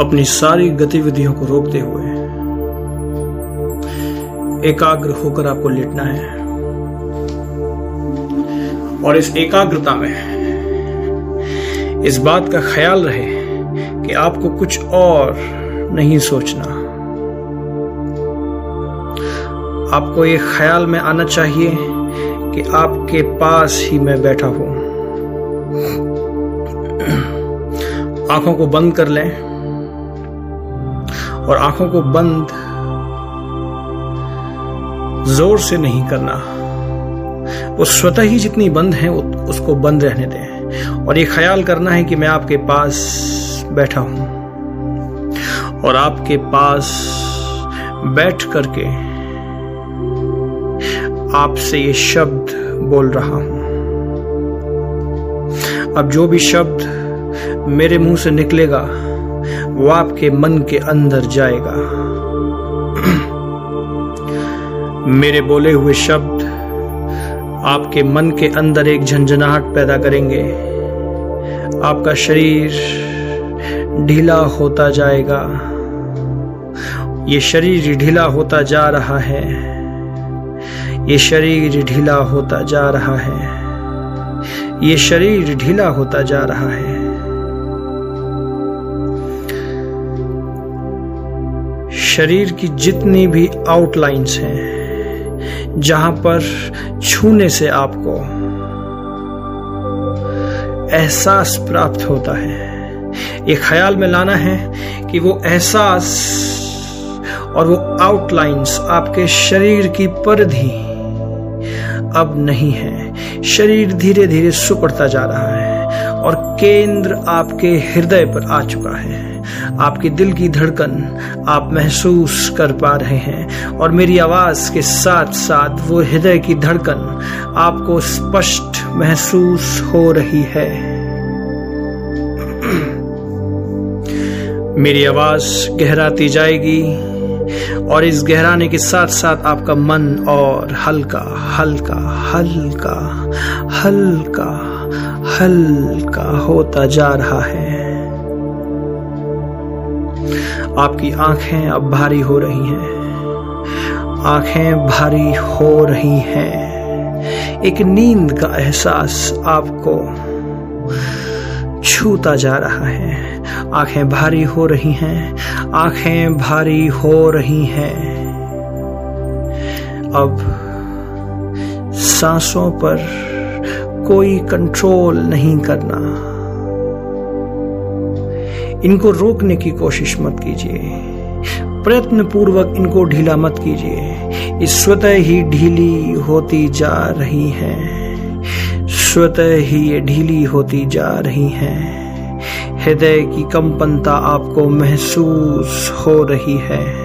अपनी सारी गतिविधियों को रोकते हुए एकाग्र होकर आपको लेटना है। और इस एकाग्रता में इस बात का ख्याल रहे कि आपको कुछ और नहीं सोचना। आपको ये ख्याल में आना चाहिए कि आपके पास ही मैं बैठा हूँ। आँखों को बंद कर लें। और आँखों को बंद ज़ोर से नहीं करना। वो स्वतः ही जितनी बंद है उसको बंद रहने दें। और ये ख्याल करना है कि मैं आपके पास बैठा हूँ। और आपके पास बैठ करके आपसे ये शब्द बोल रहा हूँ। अब जो भी शब्द मेरे मुँह से निकलेगा वो आपके मन के अंदर जाएगा। मेरे बोले हुए शब्द आपके मन के अंदर एक झंझनाहट पैदा करेंगे। आपका शरीर ढीला होता जाएगा। ये शरीर ढीला होता जा रहा है। ये शरीर ढीला होता जा रहा है। ये शरीर ढीला होता जा रहा है। शरीर की जितनी भी आउटलाइंस हैं, जहाँ पर छूने से आपको एहसास प्राप्त होता है। ये ख्याल में लाना है कि वो एहसास और वो आउटलाइंस आपके शरीर की परिधि अब नहीं है। शरीर धीरे धीरे सुपड़ता जा रहा है और केंद्र आपके हृदय पर आ चुका है। आपके दिल की धड़कन आप महसूस कर पा रहे हैं और मेरी आवाज़ के साथ साथ वो हृदय की धड़कन आपको स्पष्ट महसूस हो रही है। मेरी आवाज़ गहराती जाएगी और इस गहराने के साथ साथ आपका मन और हल्का हल्का हल्का हल्का हल्का होता जा रहा है। आपकी आँखें अब भारी हो रही हैं। आँखें भारी हो रही हैं। एक नींद का एहसास आपको छूता जा रहा है। आँखें भारी हो रही हैं। आँखें भारी हो रही हैं। अब सांसों पर कोई कंट्रोल नहीं करना। इनको रोकने की कोशिश मत कीजिए। प्रयत्न पूर्वक इनको ढीला मत कीजिए। स्वतः ही ढीली होती जा रही है। स्वतः ही ये ढीली होती जा रही हैं। हृदय की कंपनता आपको महसूस हो रही है।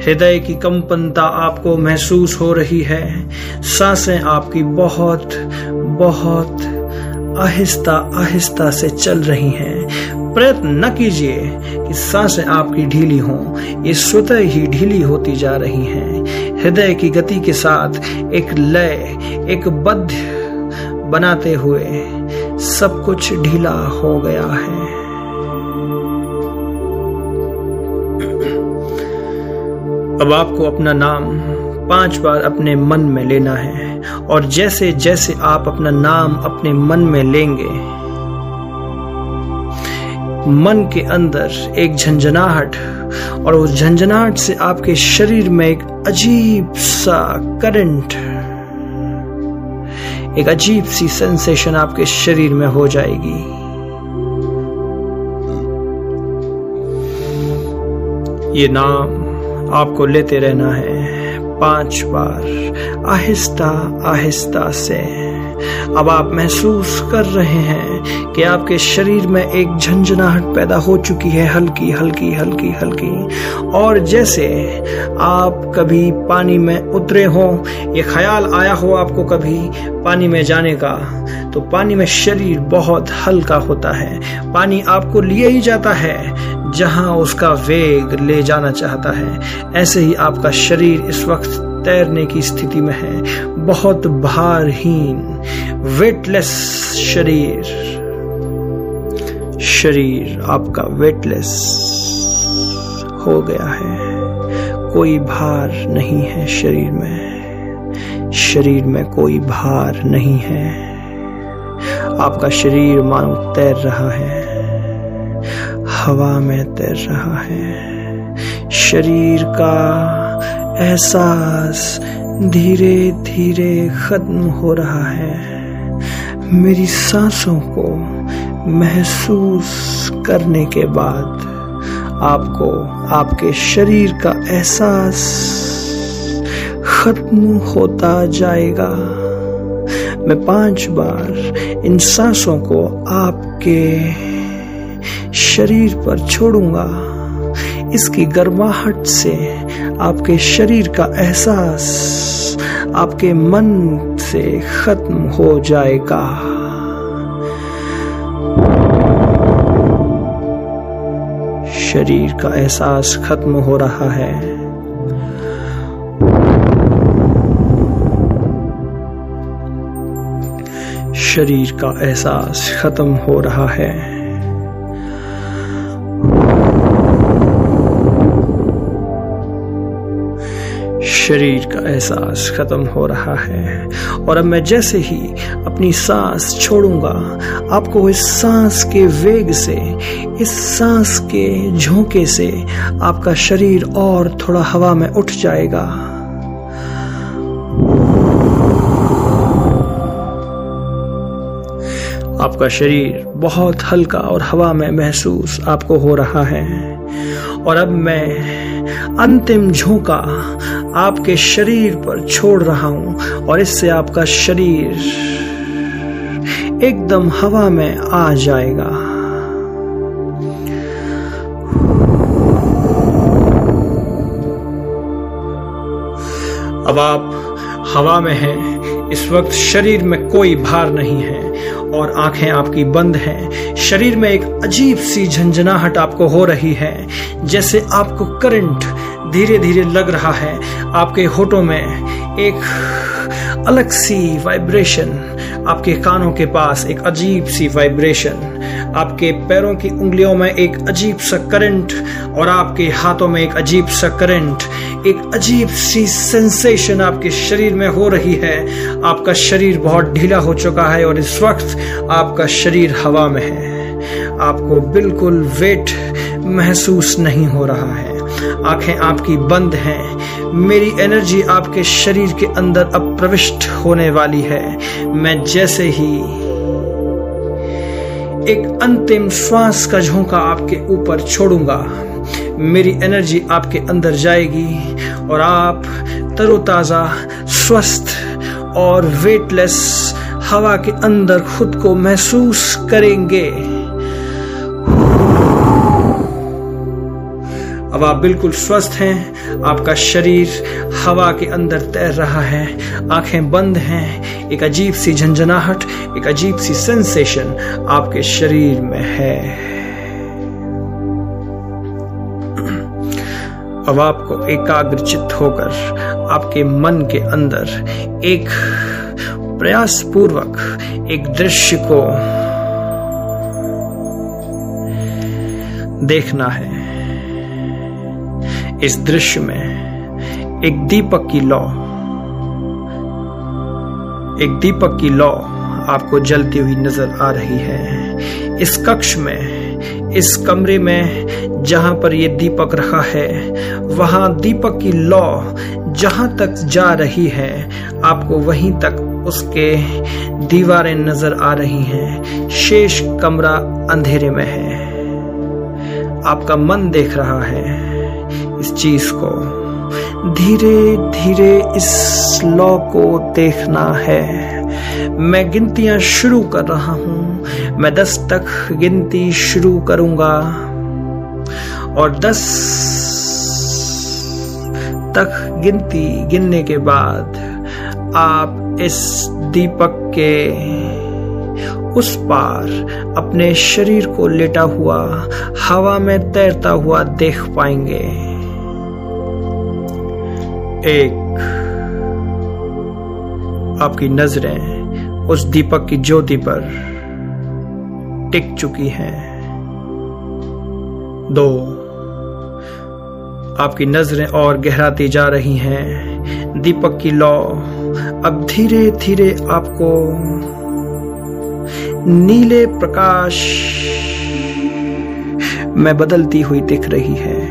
हृदय की कंपनता आपको महसूस हो रही है। साँसें आपकी बहुत बहुत आहिस्ता आहिस्ता से चल रही हैं। प्रयत्न न कीजिए कि साँसें आपकी ढीली हों। ये स्वतः ही ढीली होती जा रही हैं। हृदय की गति के साथ एक लय, एक बद्ध बनाते हुए सब कुछ ढीला हो गया है। अब आपको अपना नाम पाँच बार अपने मन में लेना है। और जैसे जैसे आप अपना नाम अपने मन में लेंगे मन के अंदर एक झंझनाहट और उस झंझनाहट से आपके शरीर में एक अजीब सा करंट, एक अजीब सी सेंसेशन आपके शरीर में हो जाएगी। ये नाम आपको लेते रहना है पाँच बार, आहिस्ता आहिस्ता से। अब आप महसूस कर रहे हैं कि आपके शरीर में एक झंझनाहट पैदा हो चुकी है, हल्की हल्की हल्की हल्की। और जैसे आप कभी पानी में उतरे हो, ये ख्याल आया हो आपको कभी पानी में जाने का तो पानी में शरीर बहुत हल्का होता है। पानी आपको लिए ही जाता है, जहाँ उसका वेग ले जाना चाहता है। ऐसे ही आपका शरीर इस वक्त तैरने की स्थिति में है, बहुत भारहीन। वेटलेस शरीर शरीर आपका वेटलेस हो गया है। कोई भार नहीं है शरीर में। शरीर में कोई भार नहीं है। आपका शरीर मानो तैर रहा है। हवा में तैर रहा है। शरीर का एहसास धीरे धीरे खत्म हो रहा है। मेरी सांसों को महसूस करने के बाद आपको आपके शरीर का एहसास खत्म होता जाएगा। मैं पाँच बार इन सांसों को आपके शरीर पर छोड़ूँगा। इसकी गर्माहट से आपके शरीर का एहसास आपके मन से खत्म हो जाएगा। शरीर का एहसास खत्म हो रहा है। शरीर का एहसास खत्म हो रहा है। शरीर का एहसास खत्म हो रहा है। और अब मैं जैसे ही अपनी सांस छोड़ूँगा, आपको इस सांस के वेग से, इस सांस के झोंके से आपका शरीर और थोड़ा हवा में उठ जाएगा। आपका शरीर बहुत हल्का और हवा में महसूस आपको हो रहा है। और अब मैं अंतिम झोंका आपके शरीर पर छोड़ रहा हूँ और इससे आपका शरीर एकदम हवा में आ जाएगा। अब आप हवा में हैं। इस वक्त शरीर में कोई भार नहीं है और आँखें आपकी बंद हैं। शरीर में एक अजीब सी झंझनाहट आपको हो रही है, जैसे आपको करंट धीरे धीरे लग रहा है। आपके होठों में एक अलग सी वाइब्रेशन आपके कानों के पास एक अजीब सी वाइब्रेशन आपके पैरों की उंगलियों में एक अजीब सा करंट और आपके हाथों में एक अजीब सा करंट। एक अजीब सी सेंसेशन आपके शरीर में हो रही है। आपका शरीर बहुत ढीला हो चुका है और इस वक्त आपका शरीर हवा में है। आपको बिल्कुल वेट महसूस नहीं हो रहा है। आँखें आपकी बंद हैं। मेरी एनर्जी आपके शरीर के अंदर अब प्रविष्ट होने वाली है। मैं जैसे ही एक अंतिम श्वास का झोंका आपके ऊपर छोड़ूँगा। मेरी एनर्जी आपके अंदर जाएगी और आप तरोताजा, स्वस्थ और वेटलेस हवा के अंदर खुद को महसूस करेंगे। अब आप बिल्कुल स्वस्थ हैं। आपका शरीर हवा के अंदर तैर रहा है। आँखें बंद हैं। एक अजीब सी झंझनाहट, एक अजीब सी सेंसेशन आपके शरीर में है। अब आपको एकाग्रचित होकर, आपके मन के अंदर एक प्रयास पूर्वक एक दृश्य को देखना है। इस दृश्य में एक दीपक की लौ, एक दीपक की लौ आपको जलती हुई नज़र आ रही है। इस कक्ष में, इस कमरे में जहाँ पर यह दीपक रखा है, वहाँ दीपक की लौ जहाँ तक जा रही है, आपको वहीं तक उसके दीवारें नज़र आ रही हैं। शेष कमरा अंधेरे में है। आपका मन देख रहा है। इस चीज़ को। धीरे धीरे इस लॉ को देखना है। मैं गिनतियाँ शुरू कर रहा हूँ। मैं दस तक गिनती शुरू करूँगा। और दस तक गिनती गिनने के बाद आप इस दीपक के उस पार अपने शरीर को लेटा हुआ, हवा में तैरता हुआ देख पाएँगे। एक आपकी नज़रें उस दीपक की ज्योति पर टिक चुकी हैं। दो, आपकी नज़रें और गहराती जा रही हैं। दीपक की लौ अब धीरे धीरे आपको नीले प्रकाश में बदलती हुई दिख रही है।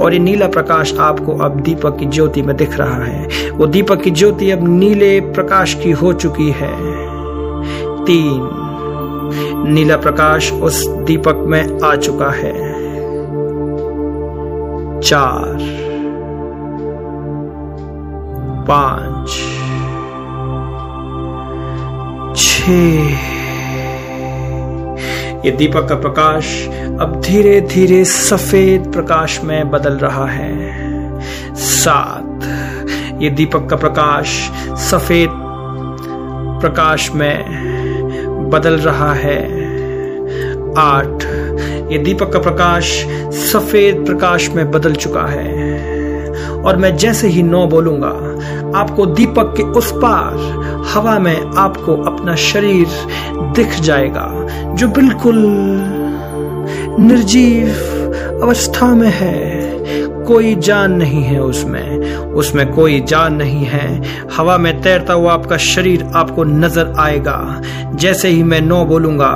और ये नीला प्रकाश आपको अब दीपक की ज्योति में दिख रहा है। वो दीपक की ज्योति अब नीले प्रकाश की हो चुकी है। तीन, नीला प्रकाश उस दीपक में आ चुका है। चार, पाँच छ ये दीपक का प्रकाश अब धीरे धीरे सफ़ेद प्रकाश में बदल रहा है। सात ये दीपक का प्रकाश सफ़ेद प्रकाश में बदल रहा है। आठ, ये दीपक का प्रकाश सफ़ेद प्रकाश में बदल चुका है। और मैं जैसे ही नौ बोलूँगा, आपको दीपक के उस पार हवा में आपको अपना शरीर दिख जाएगा, जो बिल्कुल निर्जीव अवस्था में है। कोई जान नहीं है उसमें उसमें कोई जान नहीं है। हवा में तैरता हुआ आपका शरीर आपको नज़र आएगा। जैसे ही मैं नो बोलूँगा,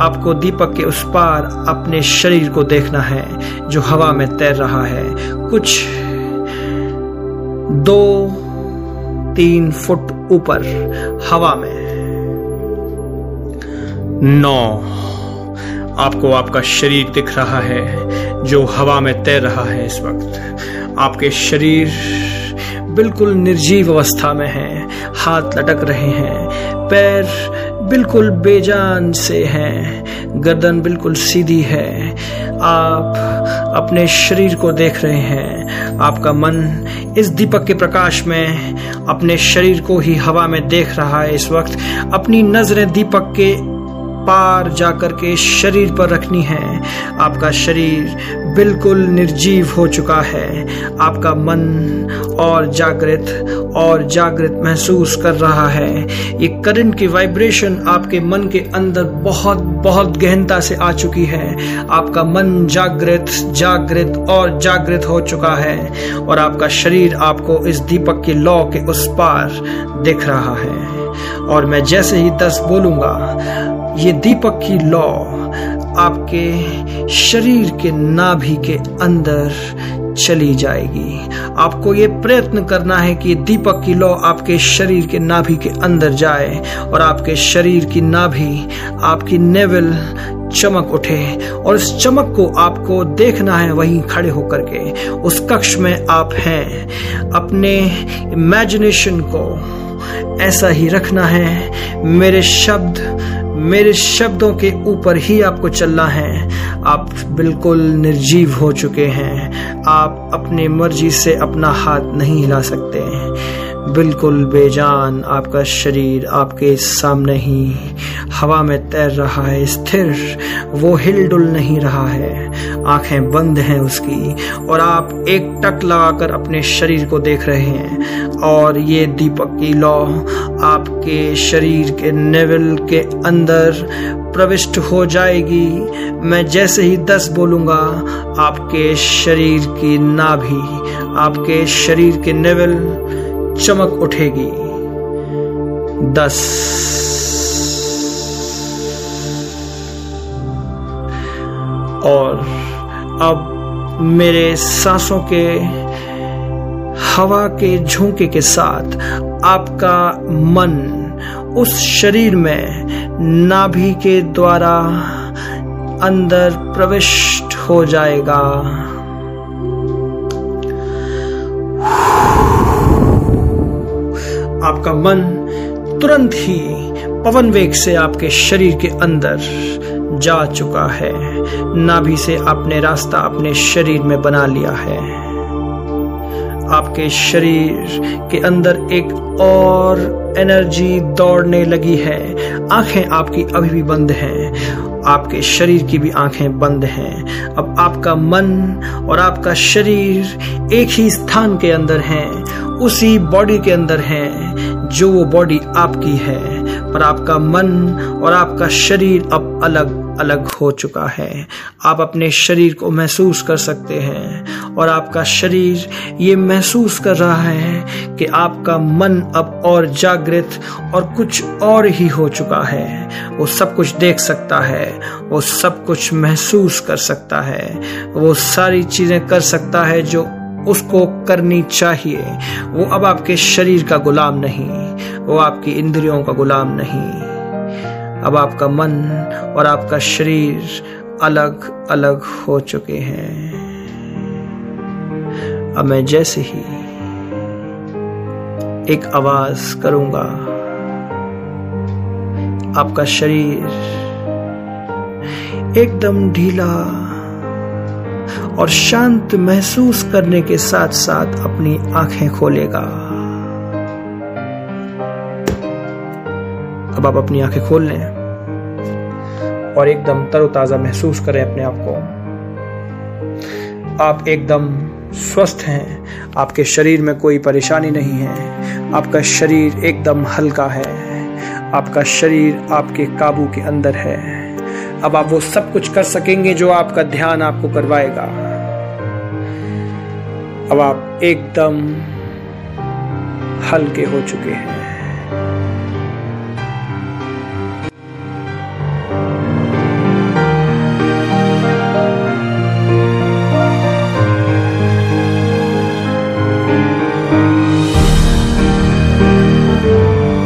आपको दीपक के उस पार अपने शरीर को देखना है, जो हवा में तैर रहा है। कुछ दो, तीन फुट ऊपर हवा में। नौ, आपको आपका शरीर दिख रहा है, जो हवा में तैर रहा है इस वक्त। आपके शरीर बिल्कुल निर्जीव अवस्था में है, हाथ लटक रहे हैं, पैर बिल्कुल बेजान से हैं, गर्दन बिल्कुल सीधी है। आप अपने शरीर को देख रहे हैं। आपका मन इस दीपक के प्रकाश में, अपने शरीर को ही हवा में देख रहा है। इस वक्त अपनी नज़रें दीपक के पार जाकर के शरीर पर रखनी है। आपका शरीर बिल्कुल निर्जीव हो चुका है। आपका मन और जागृत और जागृत महसूस कर रहा है। ये करंट की वाइब्रेशन आपके मन के अंदर बहुत बहुत गहनता से आ चुकी है। आपका मन जागृत जागृत और जागृत हो चुका है और आपका शरीर आपको इस दीपक की लौ के उस पार दिख रहा है। और मैं जैसे ही दस बोलूँगा ये दीपक की लौ आपके शरीर के नाभि के अंदर चली जाएगी। आपको ये प्रयत्न करना है कि दीपक की लौ आपके शरीर के नाभि के अंदर जाए और आपके शरीर की नाभि, आपकी नेवल चमक उठे और इस चमक को आपको देखना है वहीं खड़े होकर के। उस कक्ष में आप हैं। अपने इमेजिनेशन को ऐसा ही रखना है। मेरे शब्द मेरे शब्दों के ऊपर ही आपको चलना है। आप बिल्कुल निर्जीव हो चुके हैं। आप अपनी मर्ज़ी से अपना हाथ नहीं हिला सकते। बिल्कुल बेजान आपका शरीर आपके सामने ही हवा में तैर रहा है, स्थिर, वो हिल डुल नहीं रहा है। आँखें बंद हैं उसकी और आप एक टक लगाकर अपने शरीर को देख रहे हैं। और ये दीपक की लौ आपके शरीर के नेवल के अंदर प्रविष्ट हो जाएगी। मैं जैसे ही दस बोलूँगा, आपके शरीर की नाभि, आपके शरीर के नेवल चमक उठेगी। दस। और अब मेरे सांसों के, हवा के झोंके के साथ आपका मन उस शरीर में नाभि के द्वारा अंदर प्रविष्ट हो जाएगा। आपका मन तुरंत ही पवन वेग से आपके शरीर के अंदर जा चुका है। नाभि से आपने रास्ता अपने शरीर में बना लिया है। आपके शरीर के अंदर एक और एनर्जी दौड़ने लगी है। आँखें आपकी अभी भी बंद हैं। आपके शरीर की भी आँखें बंद हैं। अब आपका मन और आपका शरीर एक ही स्थान के अंदर हैं, उसी बॉडी के अंदर हैं, जो वो बॉडी आपकी है। पर आपका मन और आपका शरीर अब अलग अलग हो चुका है। आप अपने शरीर को महसूस कर सकते हैं और आपका शरीर ये महसूस कर रहा है कि आपका मन अब और जागृत और कुछ और ही हो चुका है। वो सब कुछ देख सकता है, वो सब कुछ महसूस कर सकता है, वो सारी चीज़ें कर सकता है जो उसको करनी चाहिए। वो अब आपके शरीर का गुलाम नहीं, वो आपकी इंद्रियों का गुलाम नहीं। अब आपका मन और आपका शरीर अलग अलग हो चुके हैं। अब मैं जैसे ही एक आवाज़ करूँगा, आपका शरीर एकदम ढीला और शांत महसूस करने के साथ साथ अपनी आँखें खोलेगा। अब आप अपनी आँखें खोल लें। और एकदम तरोताजा महसूस करें अपने आप को। आप एकदम स्वस्थ हैं। आपके शरीर में कोई परेशानी नहीं है। आपका शरीर एकदम हल्का है। आपका शरीर आपके काबू के अंदर है। अब आप वो सब कुछ कर सकेंगे जो आपका ध्यान आपको करवाएगा। अब आप एकदम हल्के हो चुके हैं।